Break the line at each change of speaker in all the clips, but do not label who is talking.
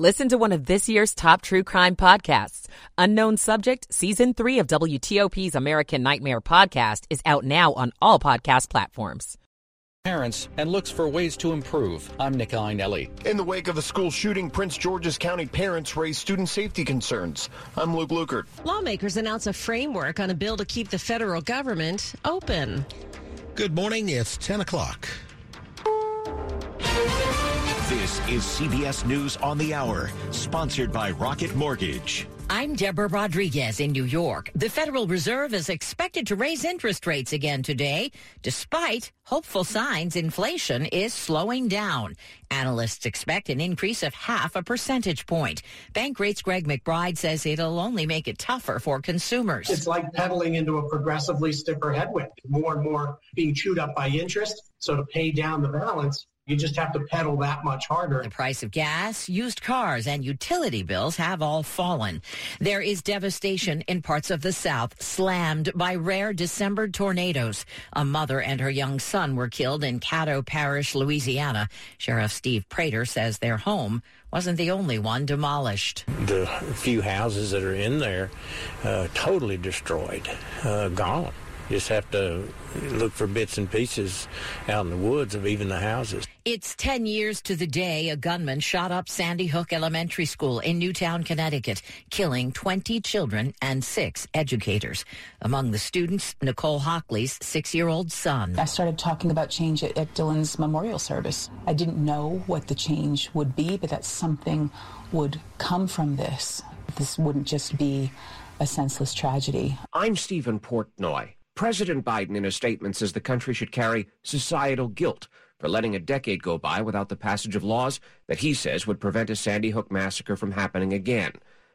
Listen to one of this year's top true crime podcasts. Unknown Subject, Season 3 of WTOP's American Nightmare podcast is out now on all podcast platforms.
Parents and looks for ways to improve. I'm Nick Iannelli.
In the wake of the school shooting, Prince George's County parents raise student safety concerns. I'm Luke Lukert.
Lawmakers announce a framework on a bill to keep the federal government open.
Good morning. It's 10 o'clock.
This is CBS News on the Hour, sponsored by Rocket Mortgage.
I'm Deborah Rodriguez in New York. The Federal Reserve is expected to raise interest rates again today, despite hopeful signs inflation is slowing down. Analysts expect an increase of half a percentage point. Bankrate's Greg McBride says it'll only make it tougher for consumers.
It's like pedaling into a progressively stiffer headwind, more and more being chewed up by interest. So to pay down the balance, you just have to pedal that much harder.
The price of gas, used cars, and utility bills have all fallen. There is devastation in parts of the South, slammed by rare December tornadoes. A mother and her young son were killed in Caddo Parish, Louisiana. Sheriff Steve Prator says their home wasn't the only one demolished.
The few houses that are in there, uh, totally destroyed, uh, gone. Just have to look for bits and pieces out in the woods of even the houses.
It's 10 years to the day a gunman shot up Sandy Hook Elementary School in Newtown, Connecticut, killing 20 children and six educators. Among the students, Nicole Hockley's six year old son.
I started talking about change at, at Dylan's memorial service. I didn't know what the change would be, but that something would come from this. This wouldn't just be a senseless tragedy.
I'm Stephen Portnoy. President Biden, in a statement, says the country should carry societal guilt for letting a decade go by without the passage of laws that he says would prevent a Sandy Hook massacre from happening again.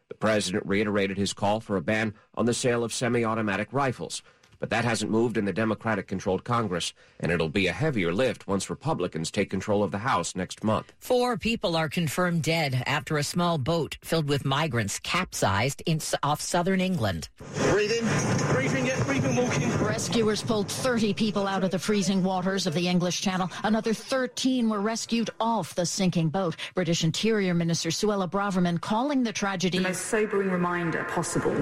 The president reiterated his call for a ban on the sale of semi-automatic rifles, but that hasn't moved in the Democratic-controlled Congress, and it'll be a heavier lift once Republicans take control of the House next month.
Four people are confirmed dead after a small boat filled with migrants capsized in, off southern England.
Breathing, breathing, get breathing, walking.
Rescuers pulled 30 people out of the freezing waters of the English Channel. Another 13 were rescued off the sinking boat. British Interior Minister Suella Braverman calling the tragedy
the most sobering reminder possible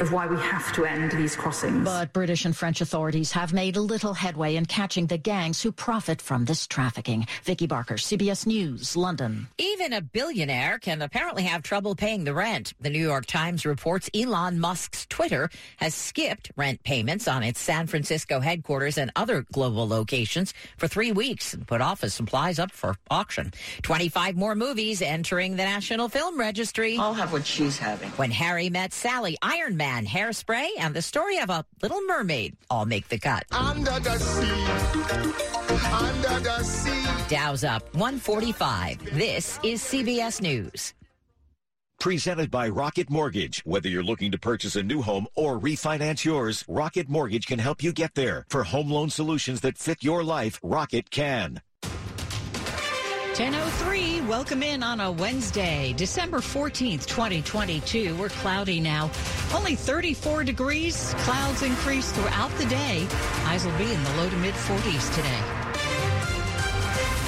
of why we have to end these crossings.
But British and French authorities have made little headway in catching the gangs who profit from this trafficking. Vicky Barker, CBS News, London.
Even a billionaire can apparently have trouble paying the rent. The New York Times reports Elon Musk's Twitter has skipped rent payments on its San Francisco headquarters and other global locations for three weeks and put office supplies up for auction. 25 more movies entering the National Film Registry.
I'll have what she's having.
When Harry Met Sally, Iron Man Man, Hairspray, and the story of a Little Mermaid all make the cut.
Under the sea, under the sea.
Dow's up 145. This is CBS News.
Presented by Rocket Mortgage. Whether you're looking to purchase a new home or refinance yours, Rocket Mortgage can help you get there. For home loan solutions that fit your life, Rocket can.
1003, welcome in on a Wednesday, December 14th, 2022. We're cloudy now. Only 34 degrees. Clouds increase throughout the day. Highs will be in the low to mid 40s today.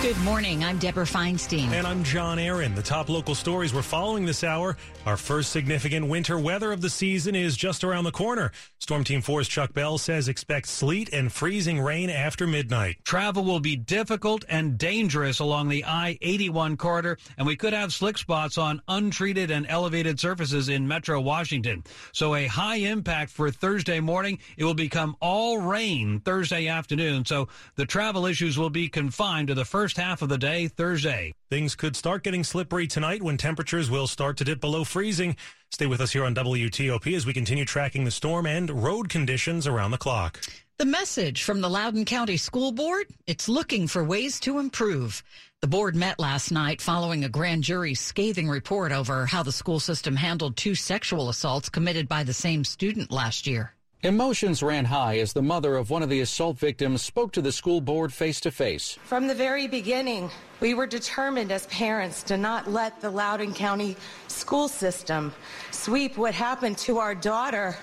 Good morning. I'm Deborah Feinstein.
And I'm John Aaron. The top local stories we're following this hour. Our first significant winter weather of the season is just around the corner. Storm Team 4's Chuck Bell says expect sleet and freezing rain after midnight.
Travel will be difficult and dangerous along the I 81 corridor, and we could have slick spots on untreated and elevated surfaces in metro Washington. So, a high impact for Thursday morning. It will become all rain Thursday afternoon. So, the travel issues will be confined to the first half of the day Thursday.
Things could start getting slippery tonight when temperatures will start to dip below freezing. Stay with us here on WTOP as we continue tracking the storm and road conditions around the clock.
The message from the Loudoun County School Board it's looking for ways to improve. The board met last night following a grand jury's scathing report over how the school system handled two sexual assaults committed by the same student last year.
Emotions ran high as the mother of one of the assault victims spoke to the school board face to face.
From the very beginning, we were determined as parents to not let the Loudoun County school system sweep what happened to our daughter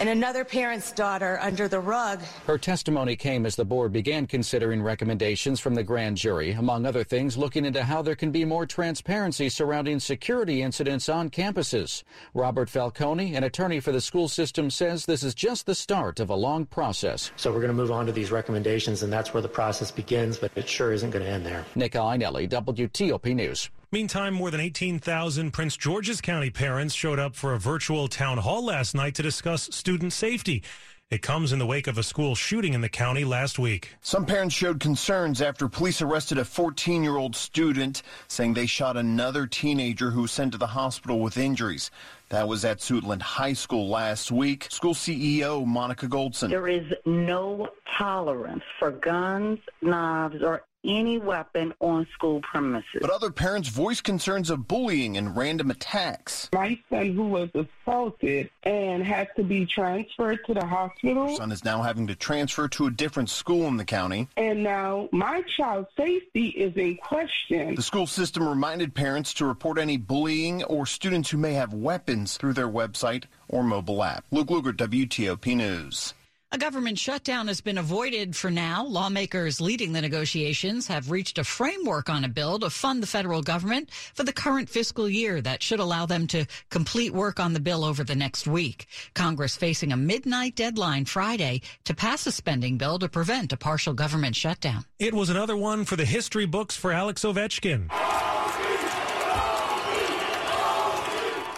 and another parent's daughter under the rug.
Her testimony came as the board began considering recommendations from the grand jury, among other things, looking into how there can be more transparency surrounding security incidents on campuses. Robert Falcone, an attorney for the school system, says this is just the start of a long process.
So we're going to move on to these recommendations, and that's where the process begins, but it sure isn't going to end there.
Nick Iannelli, WTOP News.
Meantime, more than 18,000 Prince George's County parents showed up for a virtual town hall last night to discuss student safety. It comes in the wake of a school shooting in the county last week.
Some parents showed concerns after police arrested a 14 year old student, saying they shot another teenager who was sent to the hospital with injuries. That was at Suitland High School last week. School CEO Monica Goldson.
There is no tolerance for guns, knives, or any weapon on school premises.
But other parents voiced concerns of bullying and random attacks.
My son, who was assaulted and had to be transferred to the hospital.
Son is now having to transfer to a different school in the county.
And now my child's safety is in question.
The school system reminded parents to report any bullying or students who may have weapons through their website or mobile app. Luke Lukert, WTOP News.
A government shutdown has been avoided for now. Lawmakers leading the negotiations have reached a framework on a bill to fund the federal government for the current fiscal year that should allow them to complete work on the bill over the next week. Congress facing a midnight deadline Friday to pass a spending bill to prevent a partial government shutdown.
It was another one for the history books for Alex Ovechkin.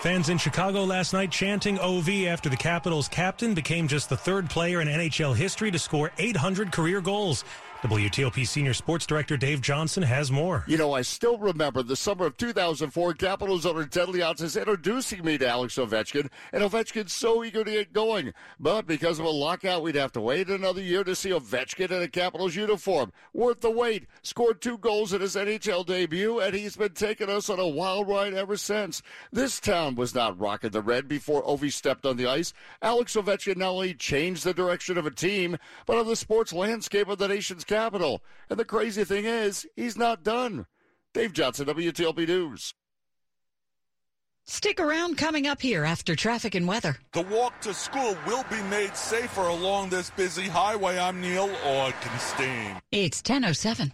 Fans in Chicago last night chanting OV after the Capitals captain became just the third player in NHL history to score 800 career goals. WTOP Senior Sports Director Dave Johnson has more.
You know, I still remember the summer of 2004, Capitals owner Ted Leonsis introducing me to Alex Ovechkin, and Ovechkin's so eager to get going. But because of a lockout, we'd have to wait another year to see Ovechkin in a Capitals uniform. Worth the wait. Scored two goals in his NHL debut, and he's been taking us on a wild ride ever since. This town was not rocking the red before Ovi stepped on the ice. Alex Ovechkin not only changed the direction of a team, but of the sports landscape of the nation's capital. And the crazy thing is, he's not done. Dave Johnson, WTOP News.
Stick around coming up here after traffic and weather.
The walk to school will be made safer along this busy highway. I'm Neil Augenstein.
It's 1007.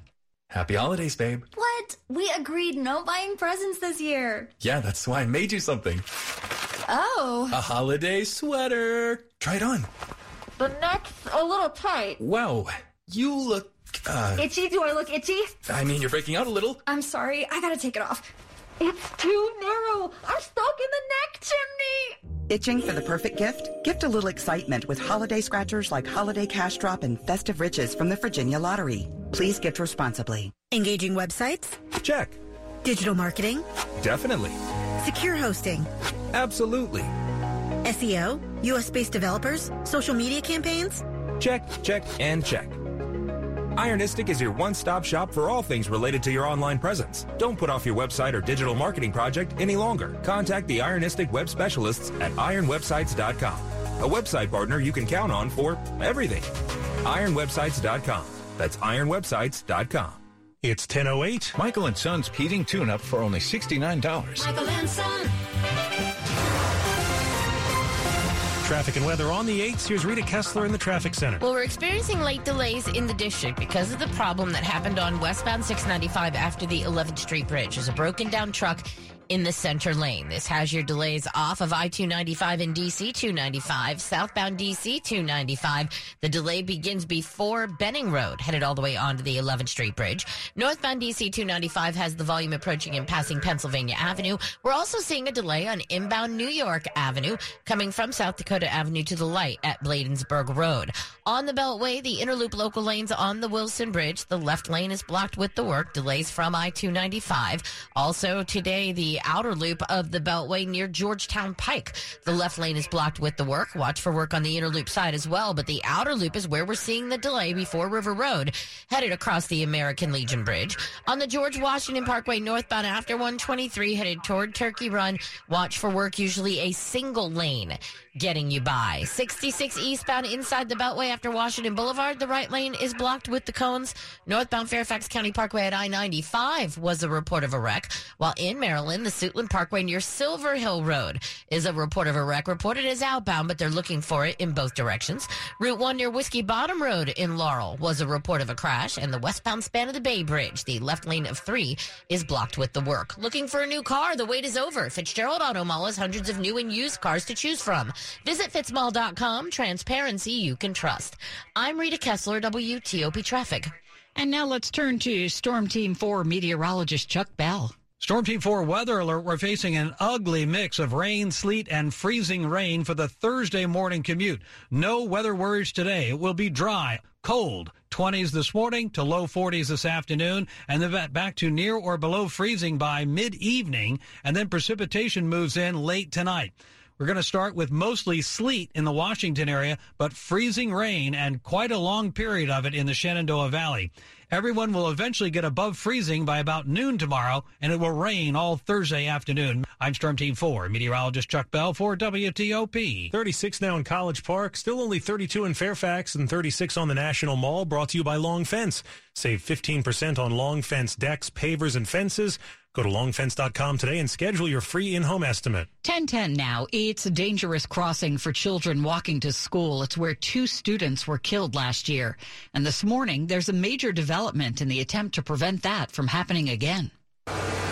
Happy holidays, babe.
What? We agreed no buying presents this year.
Yeah, that's why I made you something.
Oh.
A holiday sweater. Try it on.
The neck's a little tight.
Wow. You look. Uh,
itchy? Do I look itchy?
I mean, you're breaking out a little.
I'm sorry. I gotta take it off. It's too narrow. I'm stuck in the neck chimney.
Itching for the perfect gift? Gift a little excitement with holiday scratchers like Holiday Cash Drop and Festive Riches from the Virginia Lottery. Please gift responsibly.
Engaging websites?
Check.
Digital marketing?
Definitely.
Secure hosting?
Absolutely.
SEO? US based developers? Social media campaigns?
Check, check, and check. Ironistic is your one-stop shop for all things related to your online presence. Don't put off your website or digital marketing project any longer. Contact the Ironistic web specialists at ironwebsites.com. A website partner you can count on for everything. ironwebsites.com. That's ironwebsites.com.
It's 1008.
Michael and Son's heating tune-up for only $69.
Michael and Son.
Traffic and weather on the 8th. Here's Rita Kessler in the traffic center.
Well, we're experiencing late delays in the district because of the problem that happened on westbound 695 after the 11th Street Bridge. There's a broken down truck in the center lane. This has your delays off of I-295 and DC 295, southbound DC 295. The delay begins before Benning Road, headed all the way onto the 11th Street Bridge. Northbound DC 295 has the volume approaching and passing Pennsylvania Avenue. We're also seeing a delay on inbound New York Avenue, coming from South Dakota Avenue to the light at Bladensburg Road. On the Beltway, the inner loop local lanes on the Wilson Bridge, the left lane is blocked with the work, delays from I-295. Also today, the outer loop of the Beltway near Georgetown Pike. The left lane is blocked with the work. Watch for work on the inner loop side as well, but the outer loop is where we're seeing the delay before River Road, headed across the American Legion Bridge. On the George Washington Parkway northbound after 123, headed toward Turkey Run. Watch for work, usually a single lane getting you by. 66 eastbound inside the Beltway after Washington Boulevard. The right lane is blocked with the cones. Northbound Fairfax County Parkway at I-95 was a report of a wreck, while in Maryland, the Suitland Parkway near Silver Hill Road is a report of a wreck. Reported as outbound, but they're looking for it in both directions. Route 1 near Whiskey Bottom Road in Laurel was a report of a crash, and the westbound span of the Bay Bridge, the left lane of 3, is blocked with the work. Looking for a new car? The wait is over. Fitzgerald Auto Mall has hundreds of new and used cars to choose from. Visit fitzmall.com. Transparency you can trust. I'm Rita Kessler, WTOP Traffic.
And now let's turn to Storm Team 4 meteorologist Chuck Bell.
Storm Team 4 weather alert. We're facing an ugly mix of rain, sleet, and freezing rain for the Thursday morning commute. No weather worries today. It will be dry, cold, 20s this morning to low 40s this afternoon, and then back to near or below freezing by mid evening, and then precipitation moves in late tonight. We're going to start with mostly sleet in the Washington area, but freezing rain and quite a long period of it in the Shenandoah Valley. Everyone will eventually get above freezing by about noon tomorrow, and it will rain all Thursday afternoon. I'm Storm Team 4, meteorologist Chuck Bell for WTOP.
36 now in College Park, still only 32 in Fairfax and 36 on the National Mall, brought to you by Long Fence. Save 15% on Long Fence decks, pavers, and fences. Go to longfence.com today and schedule your free in-home estimate.
1010 now. It's a dangerous crossing for children walking to school. It's where two students were killed last year. And this morning, there's a major development in the attempt to prevent that from happening again.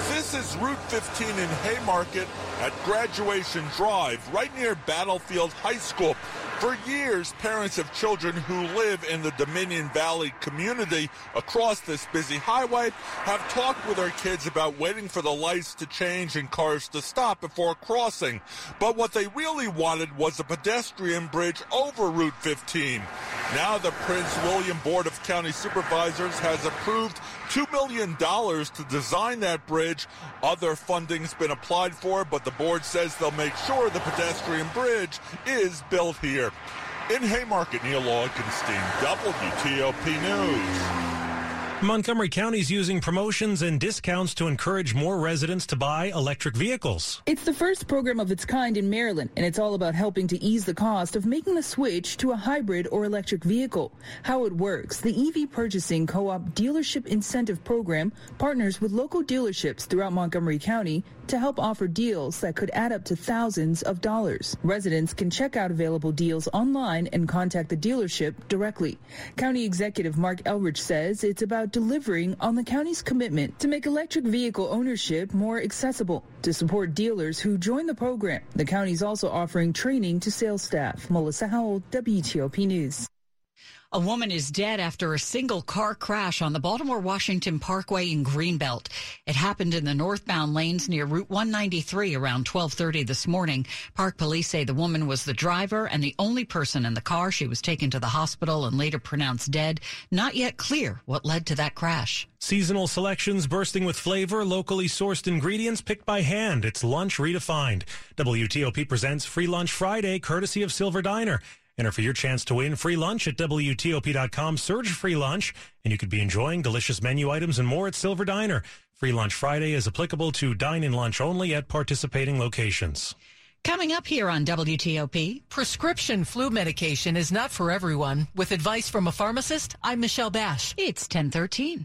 This is Route 15 in Haymarket at Graduation Drive, right near Battlefield High School. For years, parents of children who live in the Dominion Valley community across this busy highway have talked with their kids about waiting for the lights to change and cars to stop before crossing. But what they really wanted was a pedestrian bridge over Route 15. Now the Prince William Board of County Supervisors has approved $2 million to design that bridge. Other funding's been applied for, but the board says they'll make sure the pedestrian bridge is built here. In Haymarket, Neil Augenstein, WTOP News.
Montgomery County is using promotions and discounts to encourage more residents to buy electric vehicles.
It's the first program of its kind in Maryland, and it's all about helping to ease the cost of making the switch to a hybrid or electric vehicle. How it works the EV Purchasing Co op Dealership Incentive Program partners with local dealerships throughout Montgomery County to help offer deals that could add up to thousands of dollars. Residents can check out available deals online and contact the dealership directly. County Executive Marc Elrich says it's about delivering on the county's commitment to make electric vehicle ownership more accessible. To support dealers who join the program, the county is also offering training to sales staff. Melissa Howell, WTOP News.
A woman is dead after a single car crash on the Baltimore Washington Parkway in Greenbelt. It happened in the northbound lanes near Route 193 around 1230 this morning. Park police say the woman was the driver and the only person in the car. She was taken to the hospital and later pronounced dead. Not yet clear what led to that crash.
Seasonal selections bursting with flavor, locally sourced ingredients picked by hand. It's lunch redefined. WTOP presents Free Lunch Friday, courtesy of Silver Diner. Enter for your chance to win free lunch at WTOP.com. Search free lunch, and you could be enjoying delicious menu items and more at Silver Diner. Free Lunch Friday is applicable to dine in lunch only at participating locations.
Coming up here on WTOP.
Prescription flu medication is not for everyone. With advice from a pharmacist, I'm Michelle Bash.
It's 1013.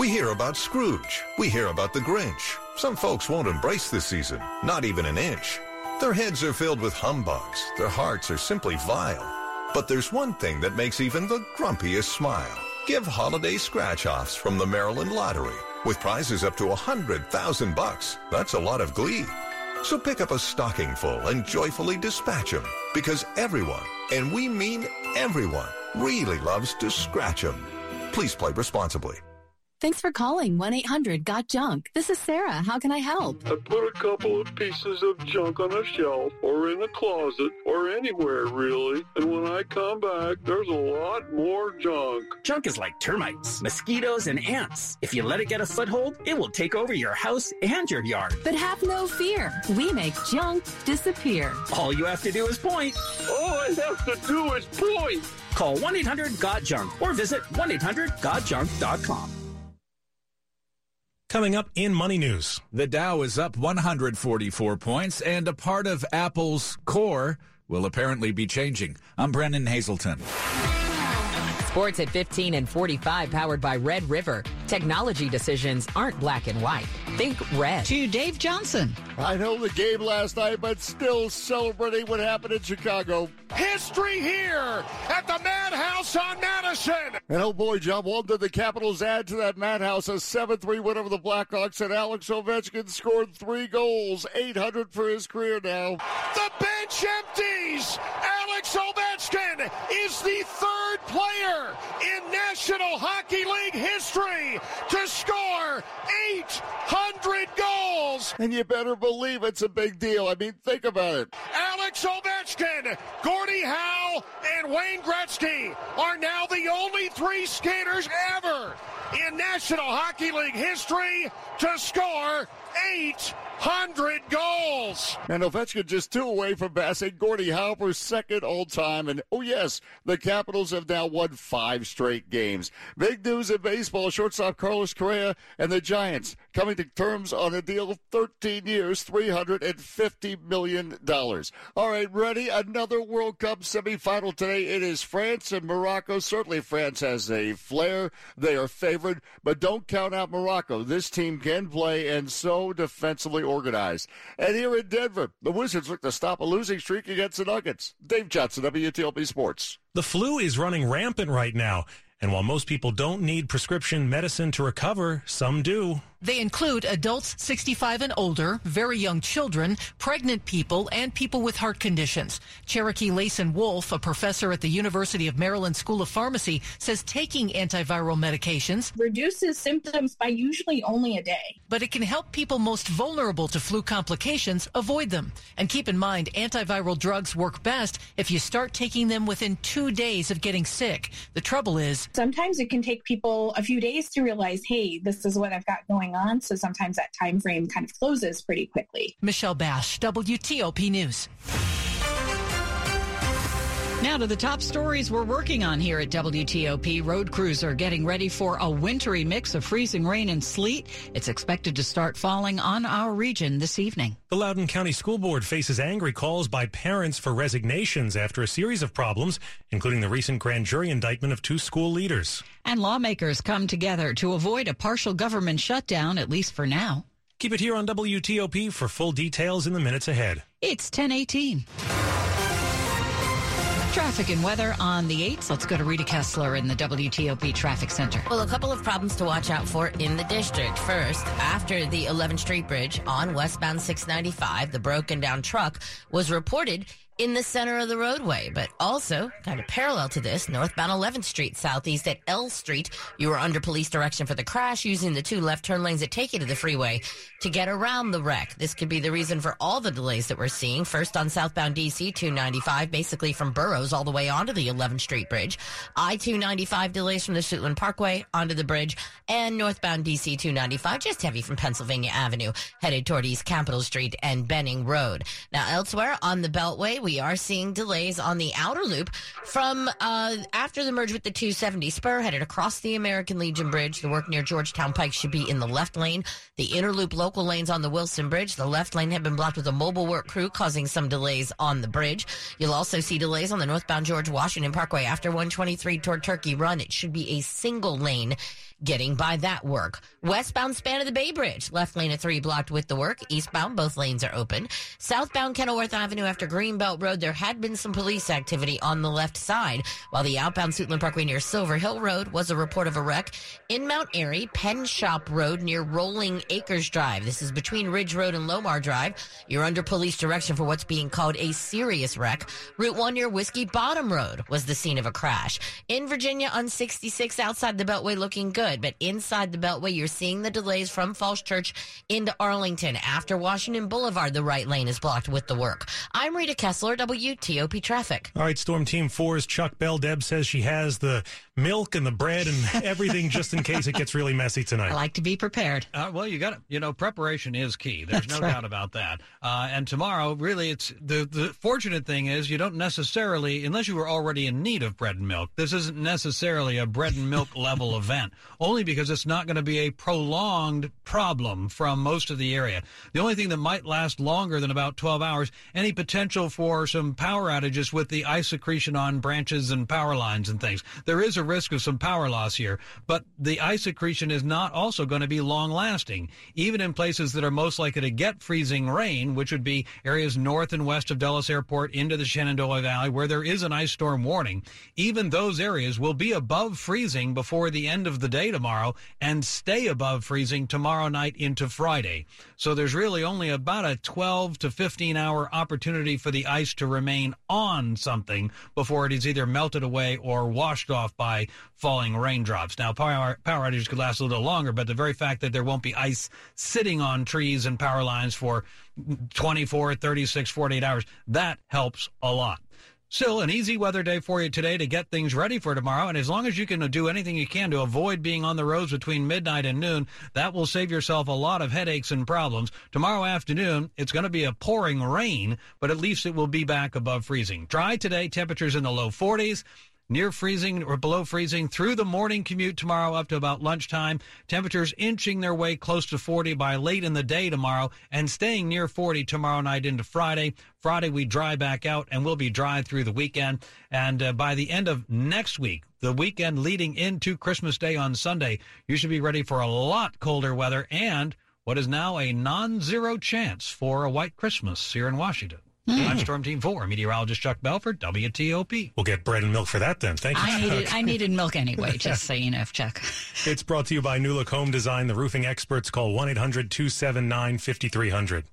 We hear about Scrooge. We hear about the Grinch. Some folks won't embrace this season, not even an inch. Their heads are filled with humbugs. Their hearts are simply vile. But there's one thing that makes even the grumpiest smile. Give holiday scratch-offs from the Maryland Lottery. With prizes up to a hundred thousand bucks. That's a lot of glee. So pick up a stocking full and joyfully dispatch them because everyone, and we mean everyone, really loves to scratch them. Please play responsibly.
Thanks for calling 1 800 Got Junk. This is Sarah. How can I help?
I put a couple of pieces of junk on a shelf or in a closet or anywhere, really. And when I come back, there's a lot more junk.
Junk is like termites, mosquitoes, and ants. If you let it get a foothold, it will take over your house and your yard.
But have no fear. We make junk disappear.
All you have to do is point.
All I have to do is point.
Call 1 800 Got Junk or visit 1 800 GotJunk.com.
Coming up in Money News.
The Dow is up 144 points, and a part of Apple's core will apparently be changing. I'm Brennan Hazelton.
Sports at 15 and 45, powered by Red River. Technology decisions aren't black and white. Think red.
To Dave Johnson.
I know the game last night, but still celebrating what happened in Chicago.
History here at the Madhouse on Madison.
And oh boy, John, what did the Capitals add to that Madhouse? A 7 3 win over the Blackhawks, and Alex Ovechkin scored three goals, 800 for his career now.
The bench empties. Alex Ovechkin is the third player in National Hockey League history to score 800
And you better believe it's a big deal. I mean, think about it.
Alex Ovechkin, Gordie Howe, and Wayne Gretzky are now the only three skaters ever in National Hockey League history to score 800 goals.
And Ovechkin just two away from passing Gordie Howe for second all time. And oh, yes, the Capitals have now won five straight games. Big news in baseball shortstop Carlos Correa and the Giants coming to terms on a deal of 13 years, $350 million. All right, ready? Another World Cup semifinal today. It is France and Morocco. Certainly, France has a flair. They are favored, but don't count out Morocco. This team can play and so defensively organized. And here in Denver, the Wizards look to stop a losing streak against the Nuggets. Dave Johnson, WTOP Sports.
The flu is running rampant right now. And while most people don't need prescription medicine to recover, some do.
They include adults 65 and older, very young children, pregnant people, and people with heart conditions. Cherokee Layson Wolf, a professor at the University of Maryland School of Pharmacy, says taking antiviral medications
reduces symptoms by usually only a day.
But it can help people most vulnerable to flu complications avoid them. And keep in mind, antiviral drugs work best if you start taking them within two days of getting sick. The trouble is,
sometimes it can take people a few days to realize, hey, this is what I've got going on. So sometimes that time frame kind of closes pretty quickly.
Michelle Bash, WTOP News.
Now to the top stories we're working on here at WTOP. Road crews are getting ready for a wintry mix of freezing rain and sleet. It's expected to start falling on our region this evening.
The Loudoun County School Board faces angry calls by parents for resignations after a series of problems, including the recent grand jury indictment of two school leaders.
And lawmakers come together to avoid a partial government shutdown, at least for now.
Keep it here on WTOP for full details in the minutes ahead.
It's 1018. Traffic and weather on the 8th. Let's go to Rita Kessler in the WTOP Traffic Center.
Well, a couple of problems to watch out for in the district. First, after the 11th Street Bridge on westbound 695, the broken down truck was reported in the center of the roadway, but also kind of parallel to this, northbound 11th Street southeast at L Street. You were under police direction for the crash using the two left turn lanes that take you to the freeway to get around the wreck. This could be the reason for all the delays that we're seeing. First on southbound DC 295, basically from Burroughs all the way onto the 11th Street Bridge. I 295 delays from the Suitland Parkway onto the bridge and northbound DC 295 just heavy from Pennsylvania Avenue headed toward East Capitol Street and Benning Road. Now elsewhere on the Beltway, we we are seeing delays on the outer loop from uh, after the merge with the 270 spur headed across the American Legion Bridge. The work near Georgetown Pike should be in the left lane. The inner loop local lanes on the Wilson Bridge. The left lane have been blocked with a mobile work crew, causing some delays on the bridge. You'll also see delays on the northbound George Washington Parkway after 123 toward Turkey Run. It should be a single lane getting by that work. Westbound span of the Bay Bridge, left lane at three blocked with the work. Eastbound, both lanes are open. Southbound Kenilworth Avenue after Greenbelt Road, there had been some police activity on the left side, while the outbound Suitland Parkway near Silver Hill Road was a report of a wreck. In Mount Airy, Penn Shop Road near Rolling Acres Drive. This is between Ridge Road and Lomar Drive. You're under police direction for what's being called a serious wreck. Route 1 near Whiskey Bottom Road was the scene of a crash. In Virginia on 66 outside the Beltway looking good, but inside the Beltway you're seeing the delays from Falls Church into Arlington. After Washington Boulevard, the right lane is blocked with the work. I'm Rita Kessler, WTOP Traffic.
All right, Storm Team 4's Chuck Bell. Deb says she has the milk and the bread and everything just in case it gets really messy tonight.
I like to be prepared.
Uh, well, you got to, you know, preparation is key. There's
That's
no
right.
doubt about that. Uh, and tomorrow, really, it's the the fortunate thing is you don't necessarily, unless you were already in need of bread and milk, this isn't necessarily a bread and milk level event. Only because it's not going to be a prolonged problem from most of the area. The only thing that might last longer than about 12 hours, any potential for some power outages with the ice accretion on branches and power lines and things. There is a risk of some power loss here, but the ice accretion is not also going to be long lasting. Even in places that are most likely to get freezing rain, which would be areas north and west of Dulles Airport into the Shenandoah Valley where there is an ice storm warning, even those areas will be above freezing before the end of the day tomorrow and stay above freezing tomorrow night into Friday. So there's really only about a 12 to 15 hour opportunity for the ice to remain on something before it is either melted away or washed off by falling raindrops. Now, power, power outages could last a little longer, but the very fact that there won't be ice sitting on trees and power lines for 24, 36, 48 hours, that helps a lot. Still, an easy weather day for you today to get things ready for tomorrow. And as long as you can do anything you can to avoid being on the roads between midnight and noon, that will save yourself a lot of headaches and problems. Tomorrow afternoon, it's going to be a pouring rain, but at least it will be back above freezing. Dry today, temperatures in the low 40s near freezing or below freezing through the morning commute tomorrow up to about lunchtime. Temperatures inching their way close to 40 by late in the day tomorrow and staying near 40 tomorrow night into Friday. Friday we dry back out and we'll be dry through the weekend. And uh, by the end of next week, the weekend leading into Christmas Day on Sunday, you should be ready for a lot colder weather and what is now a non-zero chance for a white Christmas here in Washington. Hmm. I'm Storm Team 4, meteorologist Chuck Bell for, WTOP.
We'll get bread and milk for that then. Thank you.
I needed
Chuck.
I needed milk anyway, just so you know, Chuck.
It's brought to you by New Look Home Design, the roofing experts. Call 1 800 279 5300.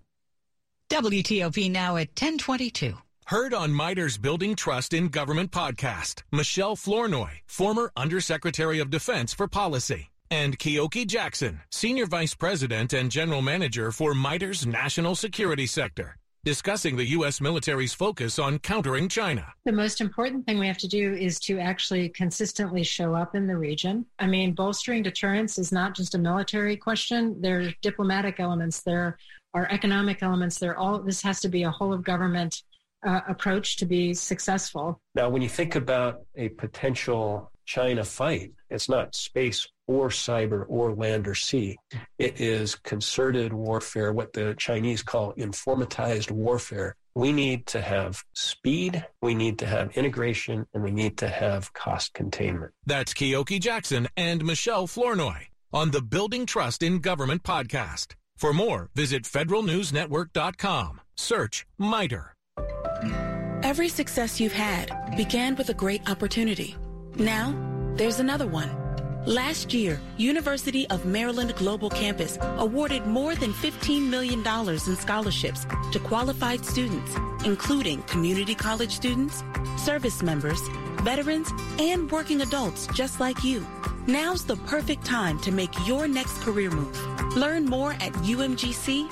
WTOP now at 1022.
Heard on MITRE's Building Trust in Government podcast. Michelle Flournoy, former Undersecretary of Defense for Policy. And Keoki Jackson, Senior Vice President and General Manager for MITRE's National Security Sector. Discussing the U.S. military's focus on countering China.
The most important thing we have to do is to actually consistently show up in the region. I mean, bolstering deterrence is not just a military question. There are diplomatic elements, there are economic elements, there all this has to be a whole of government uh, approach to be successful.
Now, when you think about a potential China fight, it's not space or cyber or land or sea. It is concerted warfare, what the Chinese call informatized warfare. We need to have speed, we need to have integration, and we need to have cost containment.
That's Keoki Jackson and Michelle Flournoy on the Building Trust in Government podcast. For more, visit federalnewsnetwork.com. Search MITRE.
Every success you've had began with a great opportunity. Now, there's another one. Last year, University of Maryland Global Campus awarded more than $15 million in scholarships to qualified students, including community college students, service members, veterans, and working adults just like you. Now's the perfect time to make your next career move. Learn more at umgc.edu.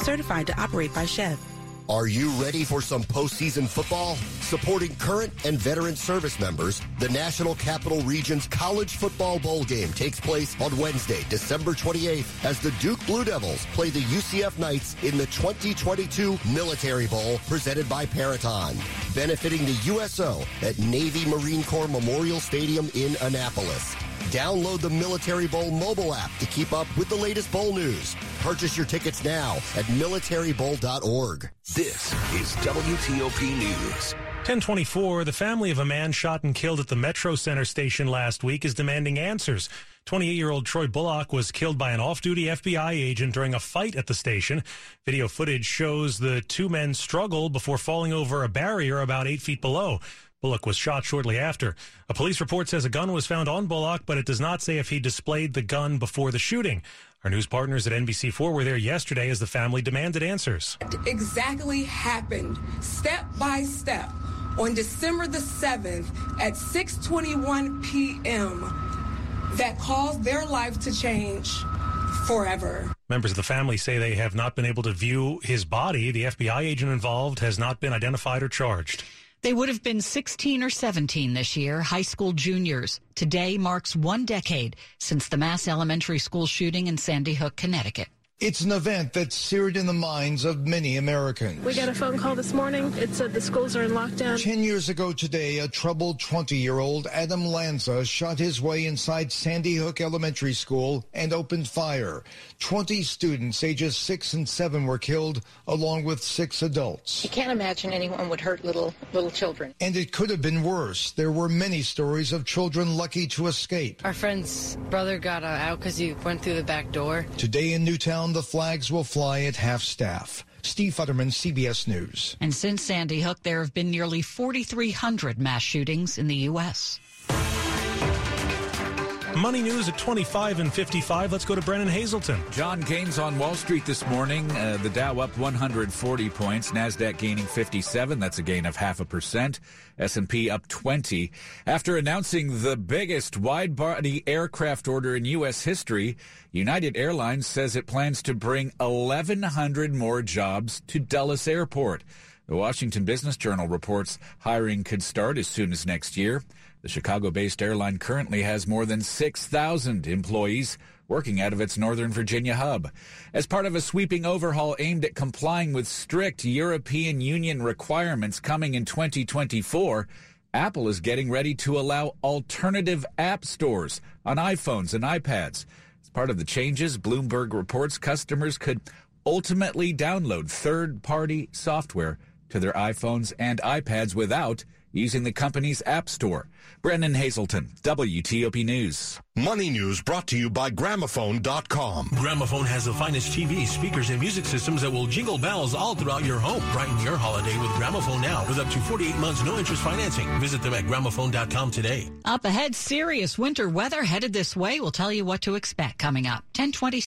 Certified to operate by SCHEV.
Are you ready for some postseason football? Supporting current and veteran service members, the National Capital Region's College Football Bowl game takes place on Wednesday, December 28th, as the Duke Blue Devils play the UCF Knights in the 2022 Military Bowl presented by Peraton, benefiting the USO at Navy Marine Corps Memorial Stadium in Annapolis. Download the Military Bowl mobile app to keep up with the latest bowl news. Purchase your tickets now at militarybowl.org.
This is WTOP News.
1024, the family of a man shot and killed at the Metro Center station last week is demanding answers. 28-year-old Troy Bullock was killed by an off-duty FBI agent during a fight at the station. Video footage shows the two men struggle before falling over a barrier about eight feet below. Bullock was shot shortly after. A police report says a gun was found on Bullock, but it does not say if he displayed the gun before the shooting. Our news partners at NBC4 were there yesterday as the family demanded answers.
Exactly happened step by step on December the 7th at 6:21 p.m. that caused their life to change forever.
Members of the family say they have not been able to view his body. The FBI agent involved has not been identified or charged.
They would have been 16 or 17 this year, high school juniors. Today marks one decade since the mass elementary school shooting in Sandy Hook, Connecticut.
It's an event that's seared in the minds of many Americans.
We got a phone call this morning. It said the schools are in lockdown.
Ten years ago today, a troubled 20 year old Adam Lanza shot his way inside Sandy Hook Elementary School and opened fire. 20 students ages six and seven were killed, along with six adults.
You can't imagine anyone would hurt little little children.
And it could have been worse. There were many stories of children lucky to escape.
Our friend's brother got uh, out because he went through the back door.
Today in Newtown, the flags will fly at half staff. Steve Futterman, CBS News.
And since Sandy Hook, there have been nearly 4,300 mass shootings in the U.S.
Money news at 25 and 55. Let's go to Brennan Hazelton.
John gains on Wall Street this morning. Uh, the Dow up 140 points. Nasdaq gaining 57. That's a gain of half a percent. S&P up 20. After announcing the biggest wide-body aircraft order in U.S. history, United Airlines says it plans to bring 1,100 more jobs to Dulles Airport. The Washington Business Journal reports hiring could start as soon as next year. The Chicago based airline currently has more than 6,000 employees working out of its Northern Virginia hub. As part of a sweeping overhaul aimed at complying with strict European Union requirements coming in 2024, Apple is getting ready to allow alternative app stores on iPhones and iPads. As part of the changes, Bloomberg reports customers could ultimately download third party software to their iPhones and iPads without using the company's app store. Brennan Hazelton, WTOP News.
Money news brought to you by Gramophone.com.
Gramophone has the finest TV, speakers, and music systems that will jingle bells all throughout your home. Brighten your holiday with Gramophone now with up to 48 months no interest financing. Visit them at Gramophone.com today.
Up ahead, serious winter weather headed this way. We'll tell you what to expect coming up. 1020